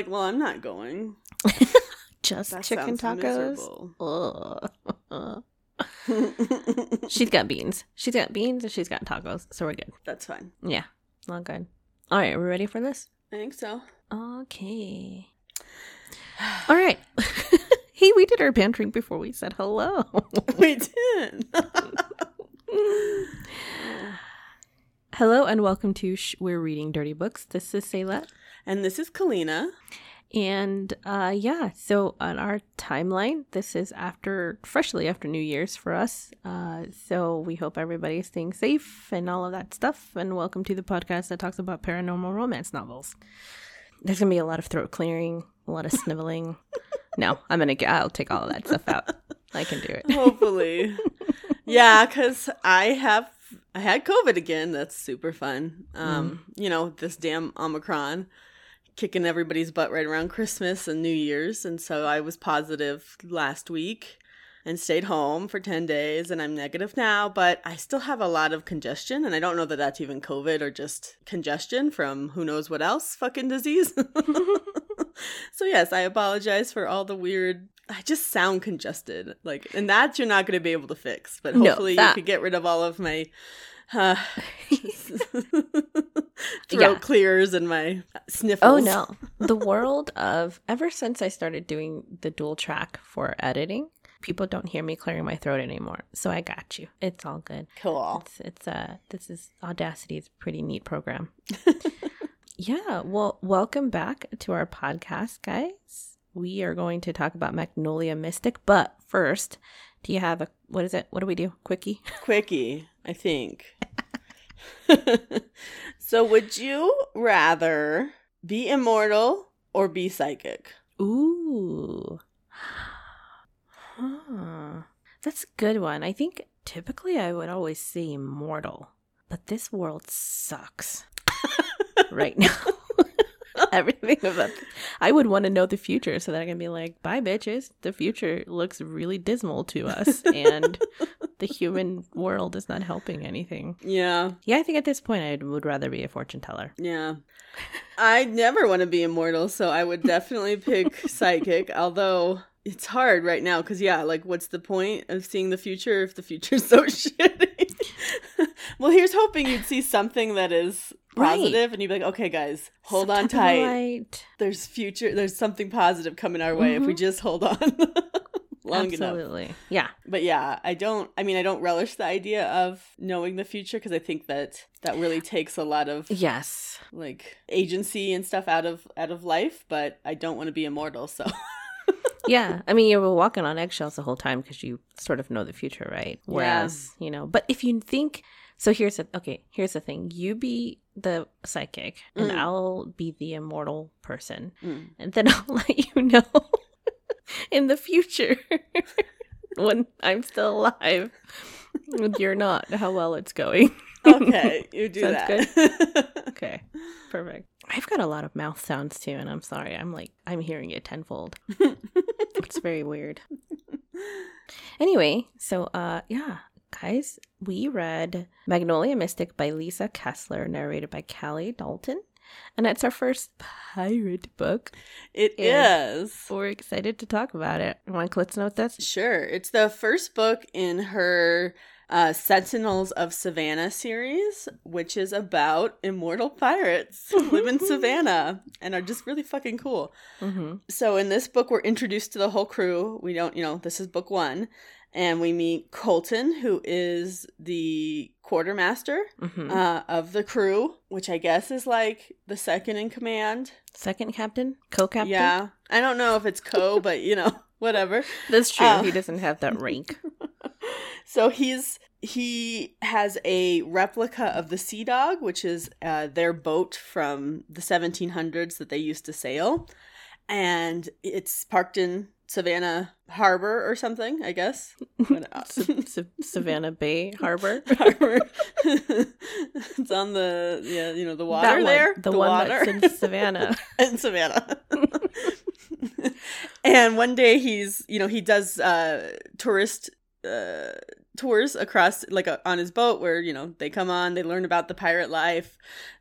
like, well, I'm not going. Just That chicken sounds tacos. Ugh. she's got beans. She's got beans and she's got tacos, so we're good. That's fine. Yeah, all good. All right, we're ready for this. I think so. Okay. All right. hey, we did our bantering before we said hello. we did. hello and welcome to Sh- We're Reading Dirty Books. This is Sayla. And this is Kalina. And uh yeah, so on our timeline, this is after freshly after New Year's for us. Uh so we hope everybody's staying safe and all of that stuff. And welcome to the podcast that talks about paranormal romance novels. There's gonna be a lot of throat clearing, a lot of sniveling. no, I'm gonna get I'll take all of that stuff out. I can do it. Hopefully. yeah, because I have I had COVID again. That's super fun. Um, you know, this damn Omicron kicking everybody's butt right around Christmas and New Year's. And so I was positive last week and stayed home for 10 days and I'm negative now, but I still have a lot of congestion and I don't know that that's even COVID or just congestion from who knows what else fucking disease. so yes, I apologize for all the weird I just sound congested. Like and that you're not going to be able to fix, but hopefully that- you could get rid of all of my uh, throat Yeah. clears and my sniffles. Oh no. The world of ever since I started doing the dual track for editing, people don't hear me clearing my throat anymore. So I got you. It's all good. Cool. It's it's uh this is Audacity. It's a pretty neat program. yeah, well, welcome back to our podcast, guys. We are going to talk about Magnolia Mystic, but first, do you have a what is it? What do we do? Quickie? Quickie, I think. so would you rather be immortal or be psychic? Ooh. Huh. That's a good one. I think typically I would always say immortal, but this world sucks right now. Everything about I would want to know the future so that I can be like, bye bitches. The future looks really dismal to us and the human world is not helping anything. Yeah, Yeah, I think at this point I would rather be a fortune teller. yeah. I never want to be immortal, so I would definitely pick psychic, although it's hard right now because yeah, like what's the point of seeing the future if the future's so shitty? well, here's hoping you'd see something that is Right. positive and you'd be like, okay guys, hold Some on tight. There's future there's something positive coming our way if we Mhm. just hold on long enough. Absolutely. Yeah. But yeah, I don't I mean I don't relish the idea of knowing the future because I think that that really takes a lot of Yes. like agency and stuff out of out of life, but I don't want to be immortal, so yeah, I mean, you were walking on eggshells the whole time because you sort of know the future, right? Whereas, you know, but if you think, so here's the okay, here's the thing: you be the psychic, and Mm. I'll be the immortal person, Mm. and then I'll let you know in the future when I'm still alive. and You're not how well it's going. okay, you do Sounds that. Okay, perfect. I've got a lot of mouth sounds too, and I'm sorry. I'm like I'm hearing it tenfold. It's very weird. Anyway, so uh yeah, guys, we read Magnolia Mystic by Lisa Kessler, narrated by Callie Dalton. And it's our first pirate book. It is. We're excited to talk about it. Want Clit's note this? Sure. It's the first book in her uh, Sentinels of Savannah series, which is about immortal pirates who live in Savannah and are just really fucking cool. Mm-hmm. So in this book, we're introduced to the whole crew. We don't, you know, this is book one. And we meet Colton, who is the quartermaster Mm-hmm. uh, of the crew, which I guess is like the second in command. Second captain? Co-captain? Yeah. I don't know if it's co, but you know, whatever. That's true. Uh, he doesn't have that rank. So he's he has a replica of the Sea Dog, which is uh, their boat from the 1700s that they used to sail, and it's parked in Savannah Harbor or something, I guess. Sa- Savannah Bay Harbor. Harbor. it's on the yeah, you know, the water one, there, The, one water that's in Savannah. in Savannah. and one day he's, you know, he does uh tourist uh tours across like a, on his boat where you know they come on they learn about the pirate life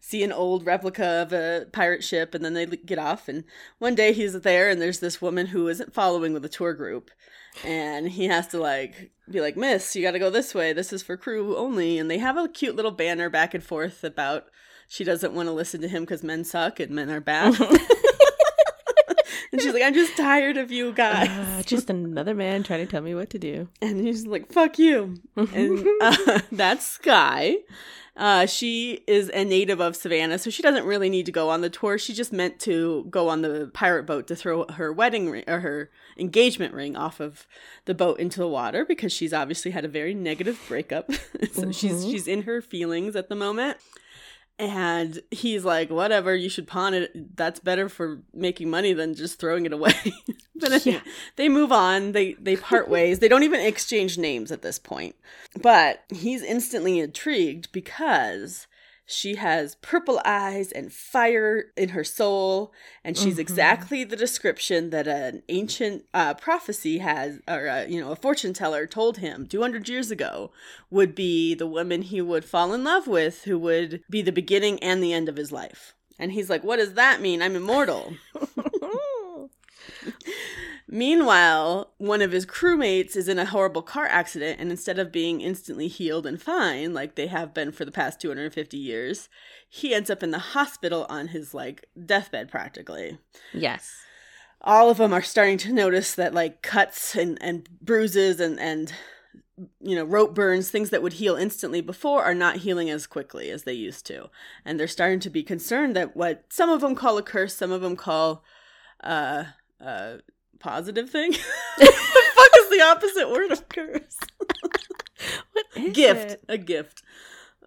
see an old replica of a pirate ship and then they get off. And one day he's there and there's this woman who isn't following with the tour group. And he has to like be like miss you got to go this way. This is for crew only. And they have a cute little banner back and forth about she doesn't want to listen to him because men suck and men are bad and she's like, I'm just tired of you guys. Uh, just another man trying to tell me what to do. And he's like, fuck you. and uh, that's Sky. Uh, she is a native of Savannah, so she doesn't really need to go on the tour. She just meant to go on the pirate boat to throw her wedding ring or her engagement ring off of the boat into the water because she's obviously had a very negative breakup. so mm-hmm. she's she's in her feelings at the moment and he's like whatever you should pawn it. That's better for making money than just throwing it away. But yeah. they move on. They they part ways. They don't even exchange names at this point. But he's instantly intrigued because she has purple eyes and fire in her soul, and she's mm-hmm. exactly the description that an ancient uh, prophecy has, or uh, you know, a fortune teller told him 200 years ago would be the woman he would fall in love with, who would be the beginning and the end of his life. And he's like, "What does that mean? I'm immortal." Meanwhile, one of his crewmates is in a horrible car accident, and instead of being instantly healed and fine, like they have been for the past 250 years, he ends up in the hospital on his like deathbed practically. Yes. All of them are starting to notice that like cuts and, and bruises and, and you know, rope burns, things that would heal instantly before are not healing as quickly as they used to. And they're starting to be concerned that what some of them call a curse, some of them call uh uh positive thing. the fuck is the opposite word of curse? what is gift? It? A gift.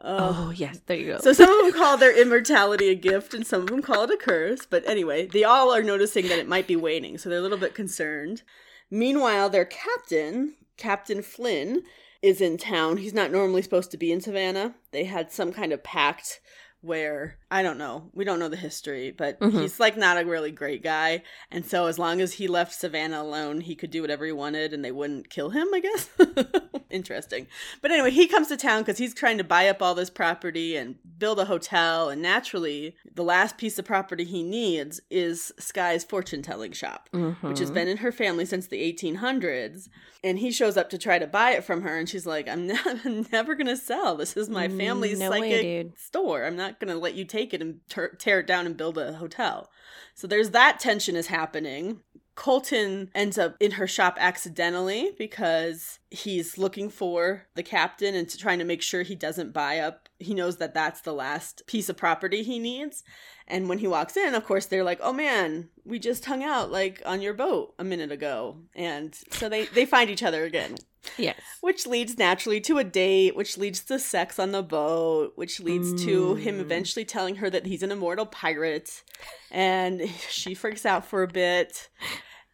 Uh, oh yes, there you go. so some of them call their immortality a gift, and some of them call it a curse. But anyway, they all are noticing that it might be waning, so they're a little bit concerned. Meanwhile, their captain, Captain Flynn, is in town. He's not normally supposed to be in Savannah. They had some kind of pact where I don't know, we don't know the history, but mm-hmm. he's like not a really great guy. And so as long as he left Savannah alone, he could do whatever he wanted and they wouldn't kill him, I guess. Interesting. But anyway, he comes to town because he's trying to buy up all this property and build a hotel. And naturally, the last piece of property he needs is Sky's fortune telling shop, mm-hmm. which has mm-hmm. been in her family since the 1800s and he shows up to try to buy it from her and she's like i'm, not, I'm never gonna sell this is my family's no psychic way, store i'm not gonna let you take it and ter- tear it down and build a hotel so there's that tension is happening Colton ends up in her shop accidentally because he's looking for the captain and trying to make sure he doesn't buy up. He knows that that's the last piece of property he needs. And when he walks in, of course, they're like, "Oh man, we just hung out like on your boat a minute ago." And so they they find each other again. Yes. Which leads naturally to a date, which leads to sex on the boat, which leads mm. to him mm. eventually telling her that he's an immortal pirate. And she freaks out for a bit.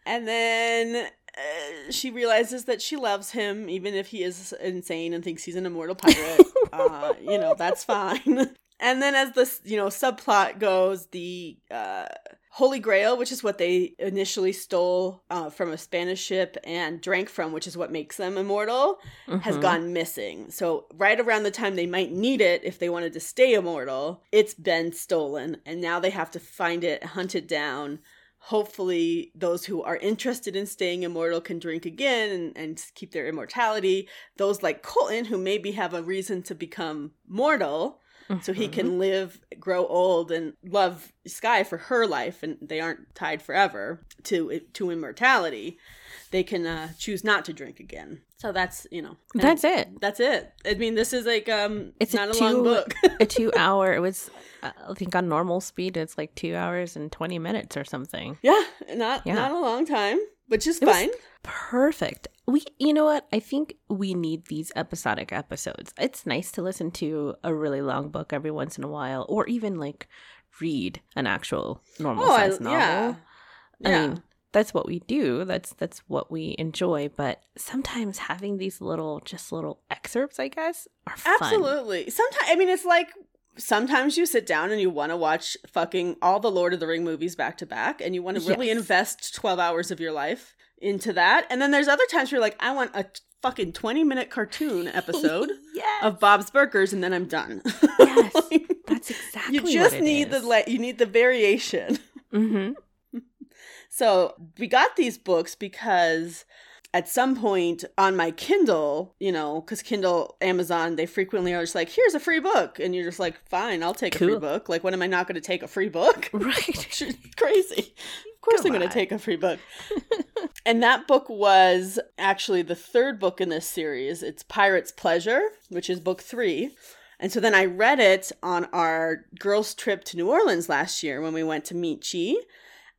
And then uh, she realizes that she loves him, even if he is insane and thinks he's an immortal pirate. uh, you know, that's fine. And then as this, you know, subplot goes, the uh, Holy Grail, which is what they initially stole uh, from a Spanish ship and drank from, which is what makes them immortal, mm-hmm. has gone missing. So, right around the time they might need it if they wanted to stay immortal, it's been stolen. And now they have to find it, hunt it down. Hopefully, those who are interested in staying immortal can drink again and, and keep their immortality. Those like Colton, who maybe have a reason to become mortal, mm-hmm. so he can mm-hmm. live, grow old, and love Sky for her life, and they aren't tied forever to to immortality. They can uh, choose not to drink again. So that's you know that's it. That's it. I mean, this is like um, it's not a, two, long book. a two hour. It was I think on normal speed, it's like two hours and twenty minutes or something. Yeah, not yeah. not a long time, which is it fine. Perfect we you know what i think we need these episodic episodes it's nice to listen to a really long book every once in a while or even like read an actual normal oh, size novel yeah. i yeah. mean that's what we do that's that's what we enjoy but sometimes having these little just little excerpts i guess are fun. absolutely sometimes i mean it's like sometimes you sit down and you want to watch fucking all the lord of the ring movies back to back and you want to really yes. invest 12 hours of your life into that. And then there's other times where you're like, I want a t- fucking 20 minute cartoon episode yes. of Bob's Burgers and then I'm done. Yes. Like, That's exactly you just need is. the le- you need the variation. Mhm. So we got these books because at some point on my Kindle, you know, because Kindle, Amazon, they frequently are just like, here's a free book. And you're just like, fine, I'll take a free book. Like, when am I not going to take a free book? Right. Crazy. Of course, Come I'm going to take a free book. and that book was actually the third book in this series. It's Pirate's Pleasure, which is book three. And so then I read it on our girls' trip to New Orleans last year when we went to meet Chi.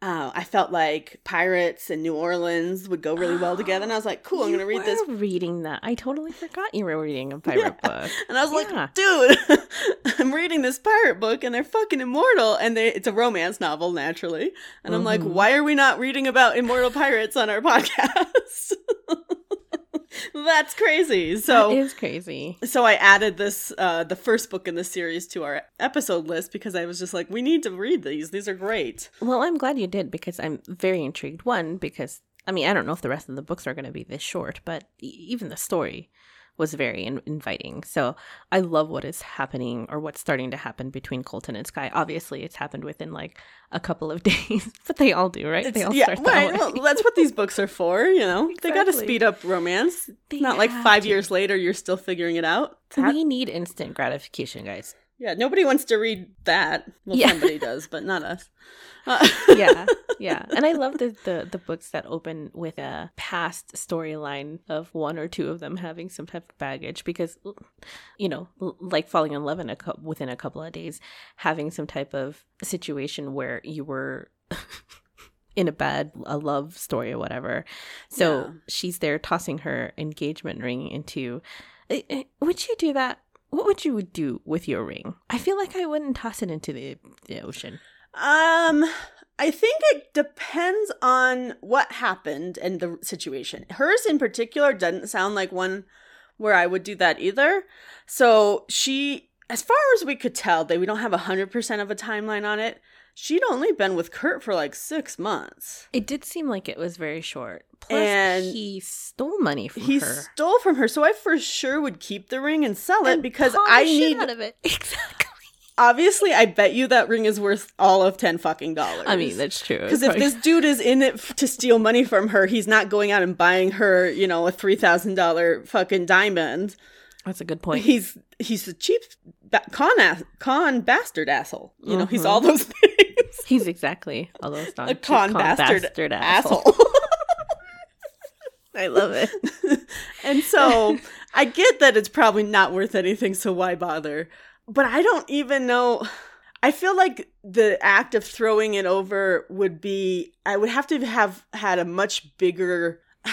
Uh, I felt like pirates and New Orleans would go really well together, and I was like, "Cool, I'm You going to read this." Reading that, I totally forgot you were reading a pirate book. And I was Yeah. like, "Dude, I'm reading this pirate book, and they're fucking immortal, and they, it's a romance novel, naturally." And I'm like, Mhm. "Why are we not reading about immortal pirates on our podcast?" That's crazy. So that is crazy. so I added this uh the first book in the series to our episode list because I was just like, we need to read these. These are great. Well, I'm glad you did because I'm very intrigued. One, because I mean, I don't know if the rest of the books are going to be this short, but e- even the story was very in- inviting. So I love what is happening or what's starting to happen between Colton and Sky. Obviously, it's happened within like a couple of days, but they all do, right? they all yeah, start that right. way. Well, that's what these books are for, you know. They got to speed up romance. They Not like 5 to. years later you're still figuring it out. It's we need instant gratification, guys. Yeah, nobody wants to read that. Well, Yeah. somebody does, but not us. Uh, yeah yeah and i love the, the the books that open with a past storyline of one or two of them having some type of baggage because you know like falling in love in a cou- within a couple of days having some type of situation where you were in a bad a love story or whatever so Yeah. she's there tossing her engagement ring into Eh, eh, would you do that what would you do with your ring i feel like i wouldn't toss it into the, the ocean Um, I think it depends on what happened and the situation. Hers in particular doesn't sound like one where I would do that either. So she, as far as we could tell, that we don't have a hundred percent of a timeline on it. She'd only been with Kurt for like six months. It did seem like it was very short. Plus, And he stole money from He her. stole from her, so I for sure would keep the ring and sell it because I need. out of it. Exactly. Obviously, I bet you that ring is worth all of ten fucking dollars. I mean, that's true. Because if this dude is in it f- to steal money from her, he's not going out and buying her, you know, a three thousand dollar fucking diamond. that's a good point. He's he's a cheap ba- con ass- con bastard asshole. You know, he's Mhm. all those things. He's exactly although it's not a con, bastard, asshole. asshole. I love it. and so I get that it's probably not worth anything, so why bother? But I don't even know. I feel like the act of throwing it over would be, I would have to have had a much bigger.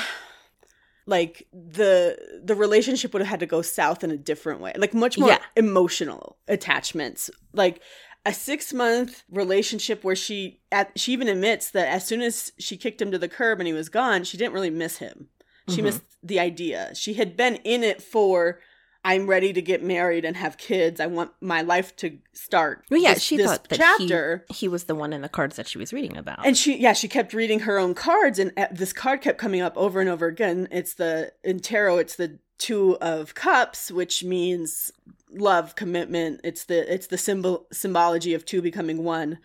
Like the the relationship would have had to go south in a different way, like much more Yeah. emotional attachments. Like a six month relationship where she at she even admits that as soon as she kicked him to the curb and he was gone, she didn't really miss him. She Mhm. missed the idea. She had been in it for I'm ready to get married and have kids. I want my life to start. Well, yeah, this- she this thought that chapter. he, he was the one in the cards that she was reading about. And she, yeah, she kept reading her own cards, and uh, this card kept coming up over and over again. It's the in tarot, it's the two of cups, which means love, commitment. It's the it's the symbol symbology of two becoming one,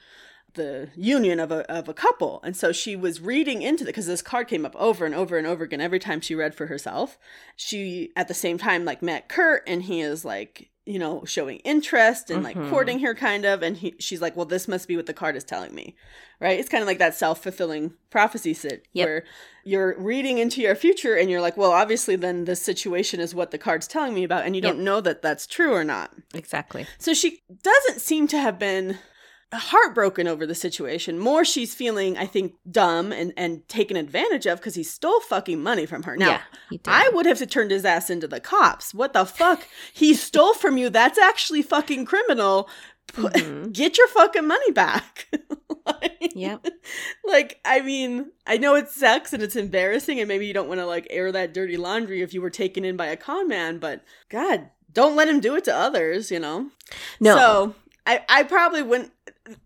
the union of a of a couple. And so she was reading into it because this card came up over and over and over again every time she read for herself. She at the same time like met Kurt, and he is like you know showing interest and like Mhm. courting her kind of and he she's like well this must be what the card is telling me right it's kind of like that self-fulfilling prophecy sit Yep. where you're reading into your future and you're like well obviously then this situation is what the card's telling me about and you Yep. don't know that that's true or not exactly. so she doesn't seem to have been heartbroken over the situation more she's feeling i think dumb and and taken advantage of because he stole fucking money from her now yeah. I would have turned his ass into the cops. What the fuck? he stole from you. That's actually fucking criminal. Put, Mhm. Get your fucking money back. like, Yep. Like, I mean, I know it sucks and it's embarrassing, and maybe you don't want to like air that dirty laundry if you were taken in by a con man, but God, don't let him do it to others, you know? No. So I, I probably wouldn't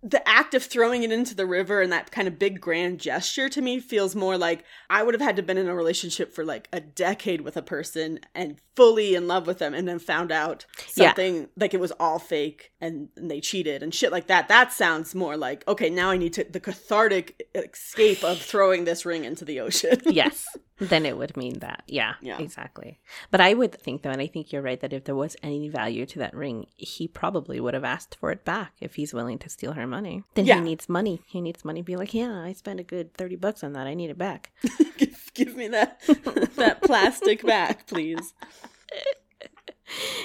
the act of throwing it into the river and that kind of big grand gesture to me feels more like I would have had to been in a relationship for like a decade with a person and fully in love with them and then found out something yeah. like it was all fake and, and, they cheated and shit like that. That sounds more like okay, now I need to the cathartic escape of throwing this ring into the ocean. yes. Then it would mean that. Yeah, yeah. Exactly. But I would think though, and I think you're right that if there was any value to that ring, he probably would have asked for it back if he's willing to steal her money. Then yeah. he needs money. He needs money. Be like, yeah, I spent a good thirty bucks on that. I need it back. give, give me that that plastic back, please.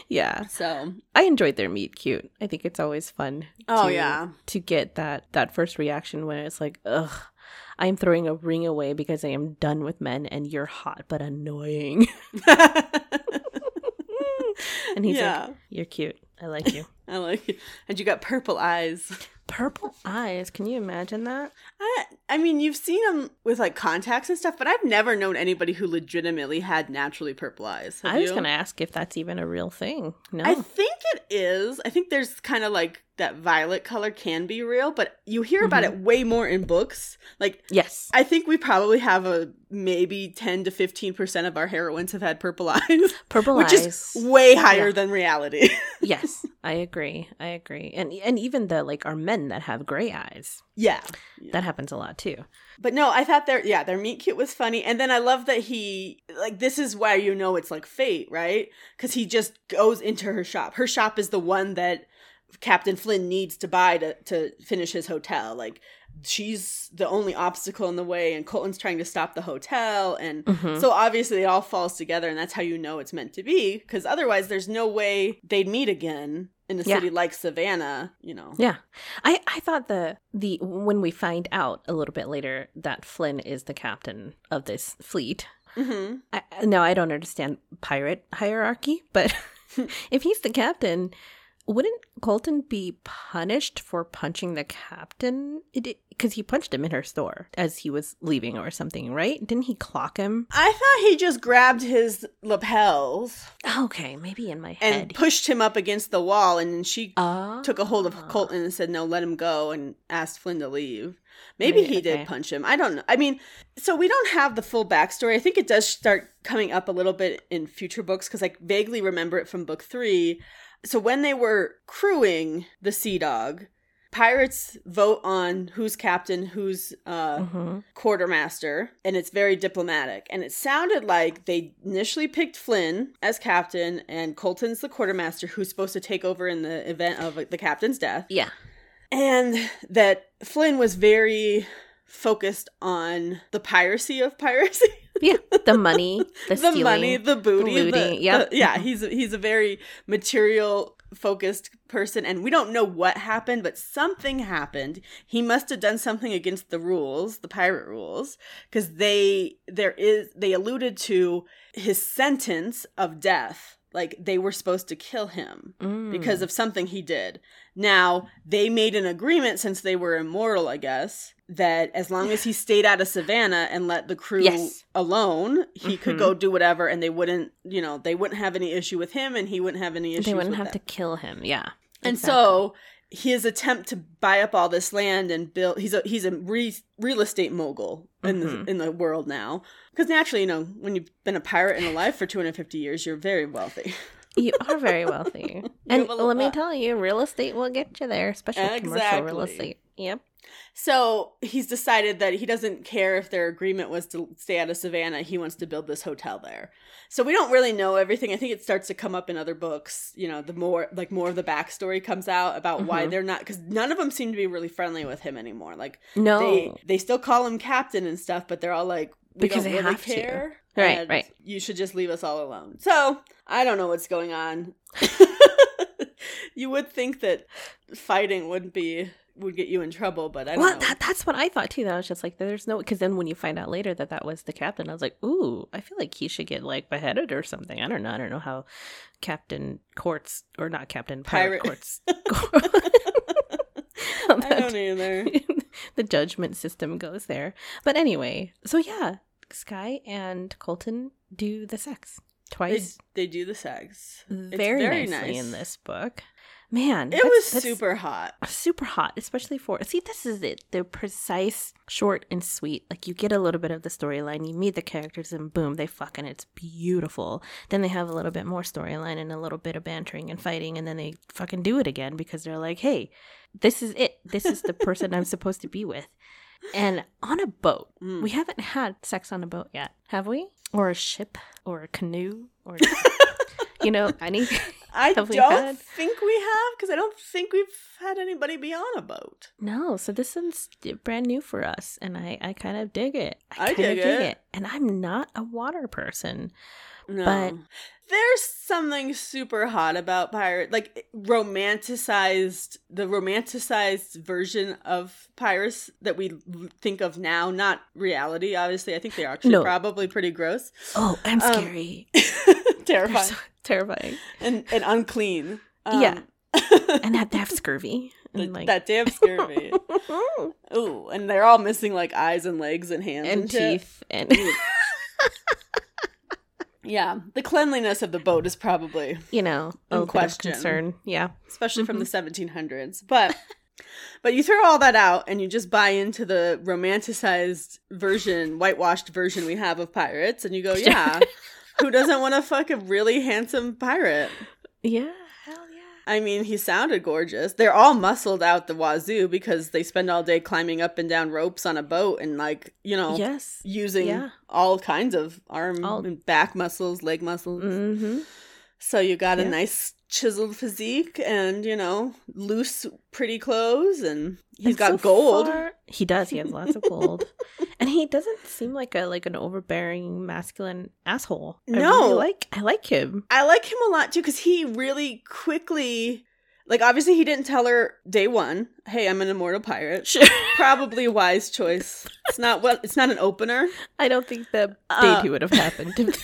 yeah. So I enjoyed their meet cute. I think it's always fun. Oh to, yeah. To get that that first reaction when it's like, ugh, I'm throwing a ring away because I am done with men and you're hot but annoying. and he's yeah. like, You're cute. I like you. I like you. And you got purple eyes. Purple eyes. Can you imagine that? I I mean, you've seen them with like contacts and stuff, but I've never known anybody who legitimately had naturally purple eyes. Have I was going to ask if that's even a real thing. No. I think it is. I think there's kind of like that violet color can be real, but you hear about mm-hmm. it way more in books. Like, yes, I think we probably have a maybe 10 to 15% of our heroines have had purple eyes. Purple which eyes. is way higher yeah. than reality. yes, I agree. I agree. And and even the like our men that have gray eyes. Yeah. yeah. That happens a lot too. But no, I thought their yeah, their meet cute was funny. And then I love that he like this is why you know it's like fate, right? Cuz he just goes into her shop. Her shop is the one that Captain Flynn needs to buy to to finish his hotel. Like she's the only obstacle in the way and Colton's trying to stop the hotel and mm-hmm. so obviously it all falls together and that's how you know it's meant to be because otherwise there's no way they'd meet again in a city like Savannah, you know. Yeah. I I thought the the when we find out a little bit later that Flynn is the captain of this fleet. Mm-hmm. I, no, I don't understand pirate hierarchy, but if he's the captain, wouldn't Colton be punished for punching the captain? Because he punched him in her store as he was leaving or something, right? Didn't he clock him? I thought he just grabbed his lapels. Okay, maybe in my head. And pushed him up against the wall, and she oh. took a hold of Colton and said, No, let him go, and asked Flynn to leave. Maybe he okay. did punch him. I don't know. I mean, so we don't have the full backstory. I think it does start coming up a little bit in future books because I vaguely remember it from book three so when they were crewing the Sea Dog, pirates vote on who's captain, who's uh, mm-hmm. quartermaster, and it's very diplomatic. And it sounded like they initially picked Flynn as captain, and Colton's the quartermaster who's supposed to take over in the event of the captain's death. Yeah. And that Flynn was very focused on the piracy of piracy. yeah, the money, the, the money, the booty, the, yeah, yeah. He's he's a very material focused person, and we don't know what happened, but something happened. He must have done something against the rules, the pirate rules, because they there is they alluded to his sentence of death like they were supposed to kill him mm. because of something he did. Now, they made an agreement since they were immortal, I guess, that as long as he stayed out of Savannah and let the crew yes. alone, he mm-hmm. could go do whatever and they wouldn't, you know, they wouldn't have any issue with him and he wouldn't have any issue They wouldn't have them. to kill him. Yeah. And exactly. so his attempt to buy up all this land and build he's a he's a re, real estate mogul in mm-hmm. the in the world now because naturally you know when you've been a pirate in a life for 250 years you're very wealthy you are very wealthy and let me tell you real estate will get you there especially exactly. commercial real estate yep so he's decided that he doesn't care if their agreement was to stay out of Savannah. He wants to build this hotel there. So we don't really know everything. I think it starts to come up in other books. You know, the more like more of the backstory comes out about mm-hmm. why they're not because none of them seem to be really friendly with him anymore. Like no, they they still call him captain and stuff, but they're all like we because don't they really have care. To. Right, right. You should just leave us all alone. So I don't know what's going on. you would think that fighting wouldn't be would get you in trouble, but I don't well, know. That, that's what I thought too. That I was just like, there's no, because then when you find out later that that was the captain, I was like, ooh, I feel like he should get like beheaded or something. I don't know. I don't know how Captain Courts or not Captain Pirate, Pirate. Courts. I don't either. the judgment system goes there, but anyway. So yeah, Sky and Colton do the sex twice. They, they do the sex very, very nicely nice. in this book Man, It that's- was that's super hot. super hot, especially for see, this is it. They're precise, short, and sweet. Like you get a little bit of the storyline, you meet the characters, and boom, they fucking it's beautiful. Then they have a little bit more storyline and a little bit of bantering and fighting, and then they fucking do it again because they're like, hey, this is it. This is the person I'm supposed to be with. And on a boat, Mm. we haven't had sex on a boat yet, have we? Or a ship, or a canoe, or you know, any. I don't had- think we have because I don't think we've had anybody be on a boat. No, so this is brand new for us, and I, I kind of dig it. I kinda dig it. And I'm not a water person. No. But- there's something super hot about pirate like romanticized the romanticized version of pirates that we think of now, not reality, obviously. I think they're actually No. probably pretty gross. Oh, I'm Um, scary. Terrifying. so terrifying. and, and unclean. Yeah. Um, And have, they have scurvy. the- And like that damn scurvy. Ooh, and they're all missing like eyes and legs and hands and, and teeth and Yeah, the cleanliness of the boat is probably you know a question. concern. Yeah. especially from the 1700s. But but you throw all that out and you just buy into the romanticized version, whitewashed version we have of pirates, and you go, yeah, who doesn't want to fuck a really handsome pirate? Yeah. Hell yeah. I mean, he sounded gorgeous. They're all muscled out the wazoo because they spend all day climbing up and down ropes on a boat and like you know Yes. using Yeah. all kinds of arm All- and back muscles, leg muscles. Mm-hmm. So you got a nice chiseled physique and, you know, loose, pretty clothes, and he's And got so gold. far- he does. He has lots of gold, and he doesn't seem like a like an overbearing masculine asshole. I No. really like I like him. I like him a lot too because he really quickly, like, obviously, he didn't tell her day one, hey, I'm an immortal pirate. Sure. Probably wise choice. It's not what it's not an opener. I don't think the Uh, date would have happened.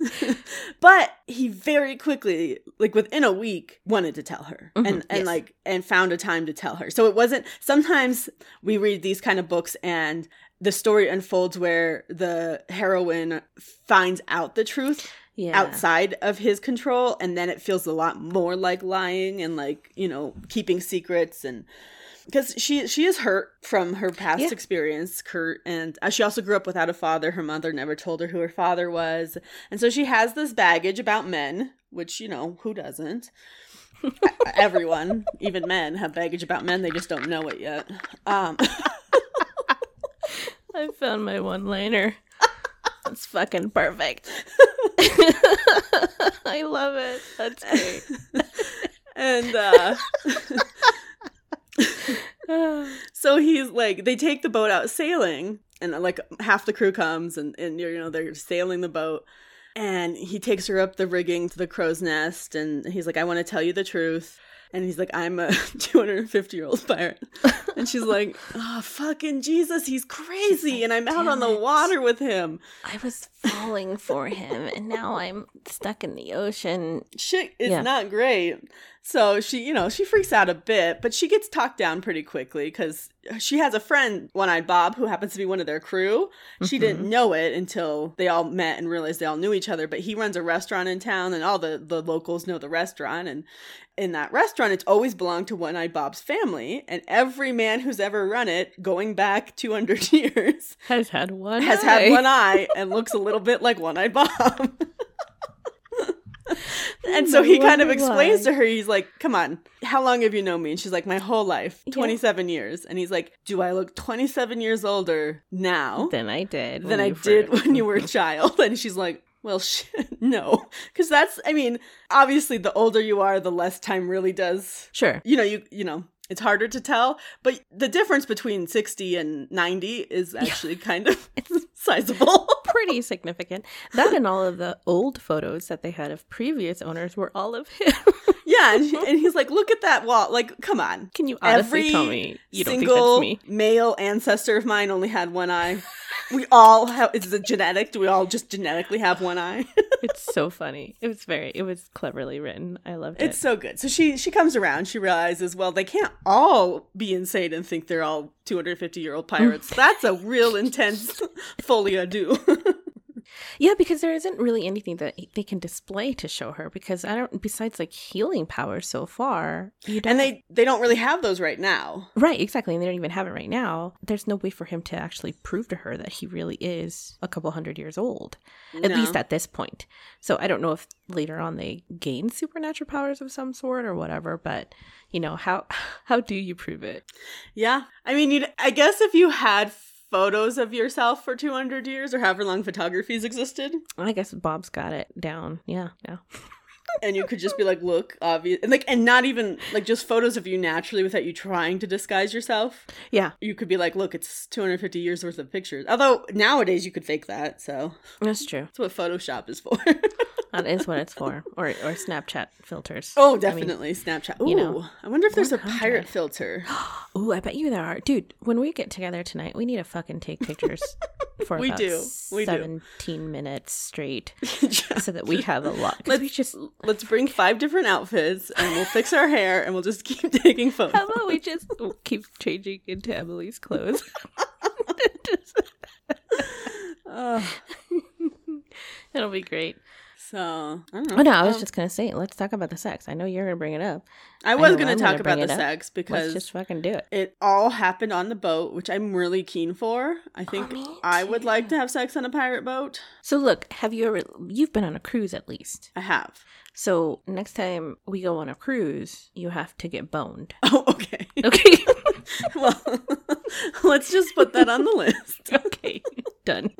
but he very quickly like within a week wanted to tell her Mhm, and and yes. like and found a time to tell her so it wasn't sometimes we read these kind of books and the story unfolds where the heroine finds out the truth yeah. outside of his control and then it feels a lot more like lying and like you know keeping secrets and because she she is hurt from her past Yeah. experience kurt and uh, she also grew up without a father her mother never told her who her father was and so she has this baggage about men which you know who doesn't everyone even men have baggage about men they just don't know it yet um I found my one liner. That's fucking perfect. I love it. That's great. and uh so he's like they take the boat out sailing and like half the crew comes and, and you know they're sailing the boat and he takes her up the rigging to the crow's nest and he's like i want to tell you the truth and he's like i'm a 250 year old pirate and she's like oh fucking jesus he's crazy like, and i'm out on the it." water with him I was falling for him, and now I'm stuck in the ocean. shit is Yeah. not great. So she, you know, she freaks out a bit, but she gets talked down pretty quickly because she has a friend, One Eyed Bob, who happens to be one of their crew. She Mhm. didn't know it until they all met and realized they all knew each other. But he runs a restaurant in town, and all the the locals know the restaurant. And in that restaurant, it's always belonged to One Eyed Bob's family. And every man who's ever run it, going back two hundred years, Has had one. has eye. had one eye and looks a little bit like One Eyed Bob. and hmm, so he kind of explains why. to her, he's like, Come on, how long have you known me? And she's like, My whole life, Yeah. 27 years. And he's like, Do I look 27 years older now Than I did. than I did first- when you were a child? And she's like, well, shit, no. Because that's, I mean, obviously, the older you are, the less time really does Sure. you know you you know it's harder to tell but the difference between 60 and 90 is actually kind of sizable Pretty significant. That and all of the old photos that they had of previous owners were all of him. yeah and, and he's like look at that wall like come on Can you honestly every tell me you don't think single that's me? male ancestor of mine only had one eye we all have is it genetic do we all just genetically have one eye It's so funny. It was very. It was cleverly written. I loved it. it's so good so she she comes around she realizes well they can't all be insane and think they're all 250 year old pirates that's a real intense folie à deux Yeah, because there isn't really anything that they can display to show her because I don't besides like healing powers so far. You And they they don't really have those right now. Right, exactly. And they don't even have it right now. There's no way for him to actually prove to her that he really is a couple hundred years old. At least at this point. So I don't know if later on they gain supernatural powers of some sort or whatever, but you know, how how do you prove it? Yeah. I mean, you'd, I guess if you had photos of yourself for 200 years or however long photography's existed, I guess Bob's got it down. Yeah, yeah. and you could just be like, look, obvious, and like, and not even like just photos of you naturally without you trying to disguise yourself. Yeah, You could be like, look, it's 250 years worth of pictures. Although nowadays you could fake that, so that's true. that's what Photoshop is for. That is what it's for. Or or Snapchat filters. oh, I mean, definitely Snapchat. Ooh, you know, I wonder if there's a pirate filter. Ooh, I bet you there are. Dude, when we get together tonight, we need to fucking take pictures for We about do. We do. 17 minutes straight so that we have a lot. Let's we just let's bring five different outfits and we'll fix our hair and we'll just keep taking photos. How about we just keep changing into Emily's clothes? Ugh. It'll be great. So I don't know. Oh no, I was Um, just gonna say, let's talk about the sex. I know you're gonna bring it up. I was know going I'm to gonna talk about the up. sex Let's because just fucking do it. it all happened on the boat, which I'm really keen for. I think me I would like to have sex on a pirate boat. So look, have you ever? You've been on a cruise at least. I have. So next time we go on a cruise, you have to get boned. Oh, okay. Okay. well, let's just put that on the list. okay. Done.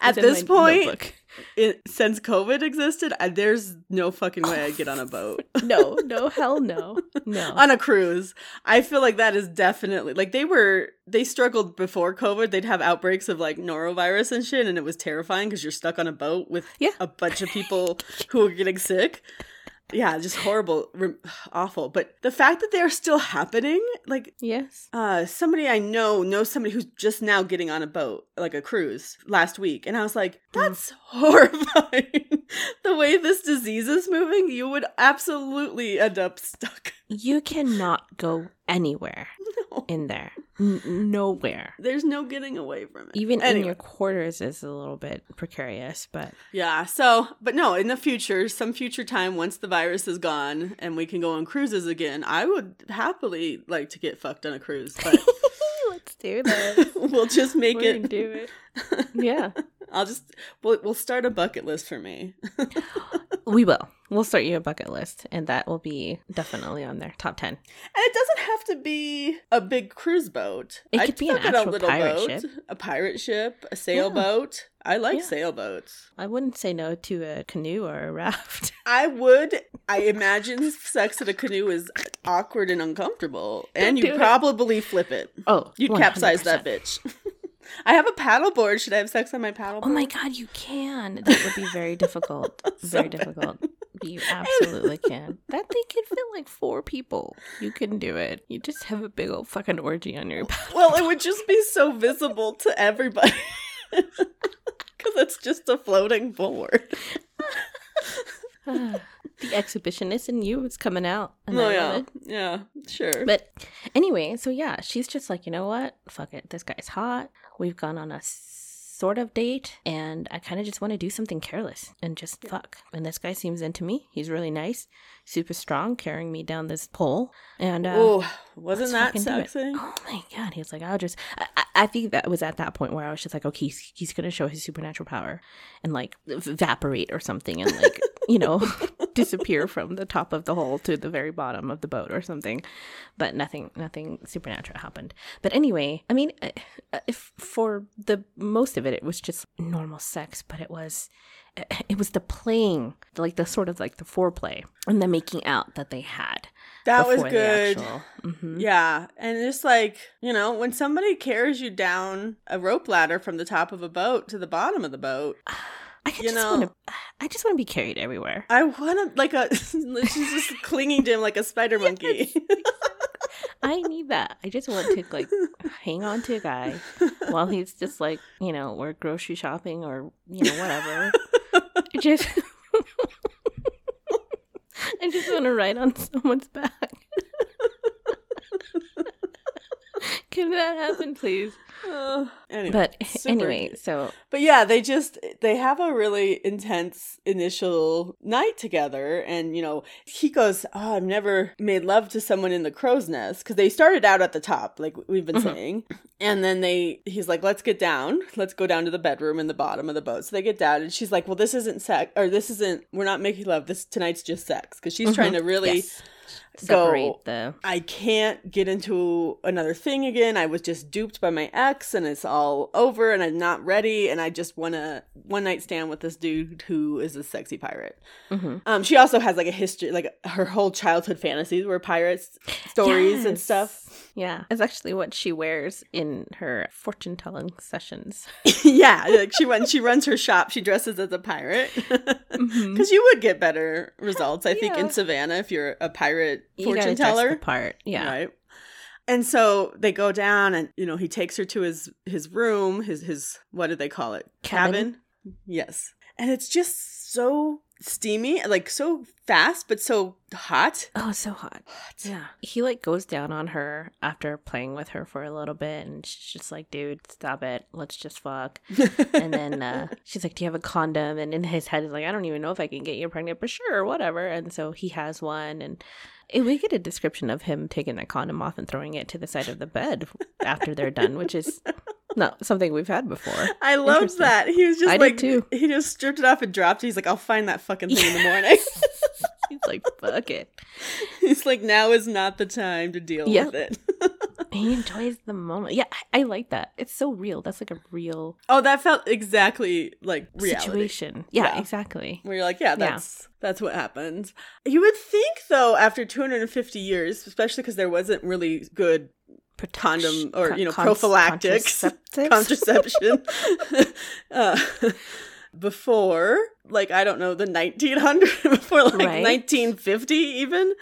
At this point, notebook. It, since COVID existed, I, there's no fucking way I'd get on a boat. no, no, hell no, no. on a cruise. I feel like that is definitely like they were they struggled before COVID. They'd have outbreaks of like norovirus and shit, and it was terrifying because you're stuck on a boat with Yeah. a bunch of people who are getting sick. Yeah, just horrible, re- awful. But the fact that they're still happening, like yes. uh somebody I know knows somebody who's just now getting on a boat, like a cruise last week, and I was like, Mm. that's horrifying. the way this disease is moving, you would absolutely end up stuck. You cannot go anywhere No. in there. N- nowhere. There's no getting away from it. Even in your quarters is a little bit precarious, but Yeah, so, but no, in the future, some future time, once the virus is gone and we can go on cruises again, I would happily like to get fucked on a cruise, but let's do that. we'll just make We can it. do it. Yeah, I'll just, we'll, we'll start a bucket list for me. we will. We'll start you a bucket list, and that will be definitely on there, top ten. And it doesn't have to be a big cruise boat. It could be an fuck at actual pirate ship. a pirate ship, a sailboat. I like Yeah. sailboats. I wouldn't say no to a canoe or a raft. I would. I imagine sex in a canoe is awkward and uncomfortable, and you probably flip it. Oh, You'd capsize 100%. that bitch. I have a paddleboard. Should I have sex on my paddleboard? Oh my god, you can. That would be very difficult. very bad. difficult. You absolutely can. That thing can fit like four people. You can do it. You just have a big old fucking orgy on your paddleboard. Well, it would just be so visible to everybody because it's just a floating board. the exhibitionist in you is coming out. and Oh yeah, yeah, sure. But anyway, so yeah, she's just like, you know what? Fuck it. This guy's hot. We've gone on a sort of date, and I kind of just want to do something careless and just fuck. And this guy seems into me. He's really nice, super strong, carrying me down this pole. And uh, oh, wasn't that sexy? Oh my god, he was like, I'll just. I, I- I think that was at that point where I was just like, okay, he's, he's gonna show his supernatural power and like evaporate or something and like you know disappear from the top of the hole to the very bottom of the boat or something. But nothing, nothing supernatural happened. But anyway, I mean, uh, if for the most of it, it was just normal sex, but it was. It was the playing, like the sort of like the foreplay and the making out that they had. That was good. actual- Mhm. Yeah, and just like you know, when somebody carries you down a rope ladder from the top of a boat to the bottom of the boat, I You just know- want to. I just want to be carried everywhere. I want to like a she's just clinging to him like a spider monkey. I need that. I just want to like hang on to a guy while he's just like you know we're grocery shopping or you know whatever. Just. I just want to ride on someone's back. Can that happen, please? Uh, anyway, But super anyway, so But yeah, they just they have a really intense initial night together and you know, he goes, "Oh, I've never made love to someone in the crow's nest" cuz they started out at the top like we've been Mhm. saying. And then they he's like, "Let's get down. Let's go down to the bedroom in the bottom of the boat." So they get down and she's like, "Well, this isn't sex or this isn't we're not making love. This tonight's just sex." Cuz she's trying to really yes. Go- separate the I can't get into another thing again. I was just duped by my ex and it's all over and I'm not ready and I just want to one night stand with this dude who is a sexy pirate. Mhm. Um she also has like a history like her whole childhood fantasies were pirates stories and stuff. Yeah, it's actually what she wears in her fortune telling sessions. yeah, like she when she runs her shop, she dresses as a pirate. Mhm. Cuz you would get better results I think Yeah. in Savannah if you're a pirate You fortune teller. part. Yeah. Right. And so they go down and you know, he takes her to his his room, his his what do they call it? Cabin? Yes. And it's just so steamy, like so fast but so hot. Oh, so hot. Yeah. He like goes down on her after playing with her for a little bit and she's just like, dude, stop it. Let's just fuck. And then uh, she's like, Do you have a condom? And in his head, he's like, I don't even know if I can get you pregnant, but sure, whatever. And so he has one. And and we get a description of him taking that condom off and throwing it to the side of the bed after they're done, which is not something we've had before. I loved that. He was just I like too. he just stripped it off and dropped it. He's like, I'll find that fucking thing in the morning. He's like, fuck it. He's like, now is not the time to deal Yep. with it. He enjoys the moment. Yeah, I, I like that. It's so real. That's like a real oh, that felt exactly like reality. situation. Yeah, Yeah. exactly. where you're like, yeah, that's that's what happens. You would think though, after 250 years, especially because there wasn't really good condom or Con- you know prophylactics, contraception uh, before, like I don't know, the 1900 before like Right. 1950 even.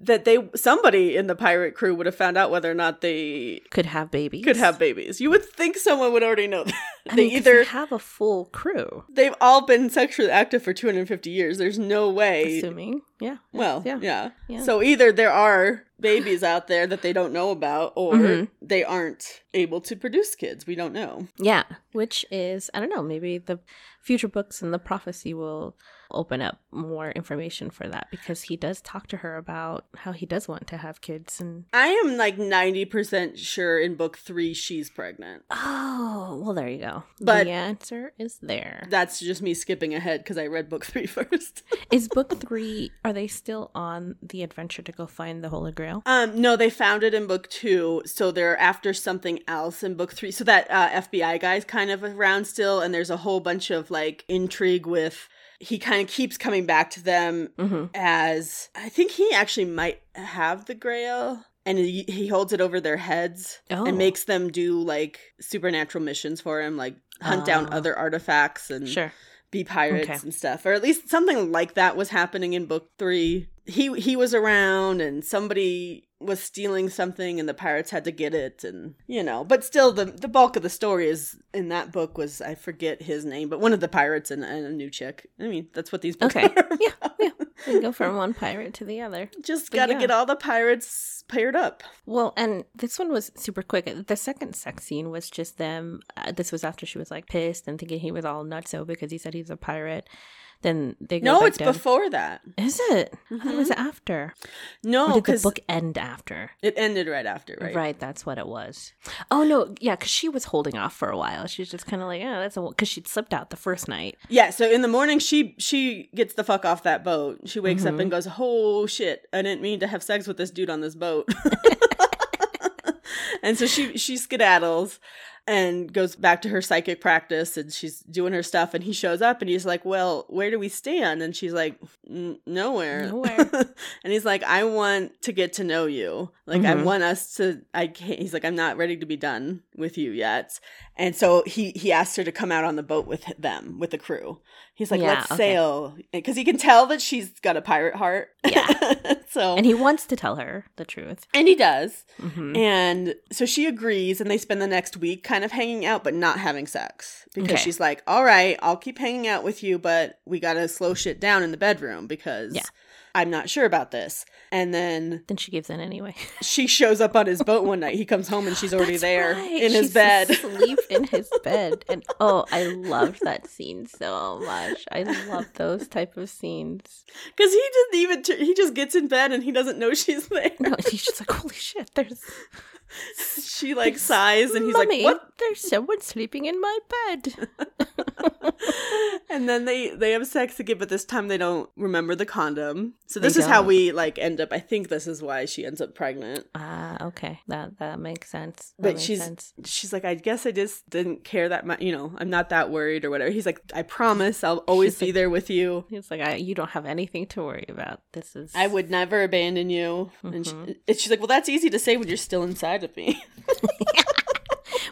That they somebody in the pirate crew would have found out whether or not they could have babies. could have babies. You would think someone would already know that. I they mean, either have a full crew. they've all been sexually active for 250 years. There's no way Assuming, yeah. well, yeah. yeah. Yeah. So either there are babies out there that they don't know about, or Mhm. they aren't able to produce kids. We don't know. Yeah, which is I don't know. Maybe the future books and the prophecy will open up more information for that because he does talk to her about how he does want to have kids and I am like 90% sure in book three she's pregnant. oh well there you go But- the answer is there That's just me skipping ahead because I read book three first. is book three are they still on the adventure to go find the holy grail Um, no, they found it in book two, so they're after something else in book three. So that uh, FBI guy's kind of around still, and there's a whole bunch of like intrigue with. He kind of keeps coming back to them mm-hmm. as I think he actually might have the Grail, and he, he holds it over their heads Oh. and makes them do like supernatural missions for him, like hunt down Oh. other artifacts and sure be pirates Okay. and stuff or at least something like that was happening in book 3 he he was around and somebody was stealing something and the pirates had to get it and you know but still the the bulk of the story is in that book was i forget his name but one of the pirates and, and a new chick i mean that's what these books Okay. are yeah yeah we go from one pirate to the other just gotta yeah. get all the pirates paired up Well, and this one was super quick. The second sex scene was just them. Uh, this was after she was like pissed and thinking he was all nutso because he said he's a pirate. Then they go no it's down. before that Is it? Thought it was after. no did the book end after? it ended right after right Right. that's what it was. Oh no, yeah, because she was holding off for a while. she's just kind of like, oh, that's a because she'd slipped out the first night. Yeah, so in the morning she she gets the fuck off that boat. She wakes up Mhm. and goes, "Oh shit, I didn't mean to have sex with this dude on this boat." and so she she skedaddles and goes back to her psychic practice and she's doing her stuff and he shows up and he's like, "Well, where do we stand?" And she's like, "Nowhere." Nowhere. and he's like, "I want to get to know you. Like I Mhm. want us to I can't he's like, "I'm not ready to be done with you yet." And so he he asked her to come out on the boat with them, with the crew. He's like, Yeah, "Let's okay. sail," because he can tell that she's got a pirate heart. Yeah. so And he wants to tell her the truth. and he does, hmm and so she agrees, and they spend the next week kind of hanging out, but not having sex because Okay. she's like, "All right, I'll keep hanging out with you, but we gotta slow shit down in the bedroom because." Yeah. I'm not sure about this. And then Then she gives in anyway. she shows up on his boat one night. He comes home and she's already That's there right. in his She's bed. asleep in his bed. And oh, I loved that scene so much. I love those type of scenes. Because he doesn't even, t- he just gets in bed and he doesn't know she's there. No, he's just like, holy shit, there's She like sighs and he's Mummy, like, what? There's someone sleeping in my bed. and then they they have sex again, but this time they don't remember the condom. So this They is how don't. we like end up. I think this is why she ends up pregnant. Ah, okay. That that makes sense. That But makes she's sense. she's like, I guess I just didn't care that much. You know, I'm not that worried or whatever. He's like, I promise, I'll always She's be like- there with you. He's like, I, you don't have anything to worry about. This is. I would never abandon you. And, she, Mhm. and she's like, Well, that's easy to say when you're still inside of me.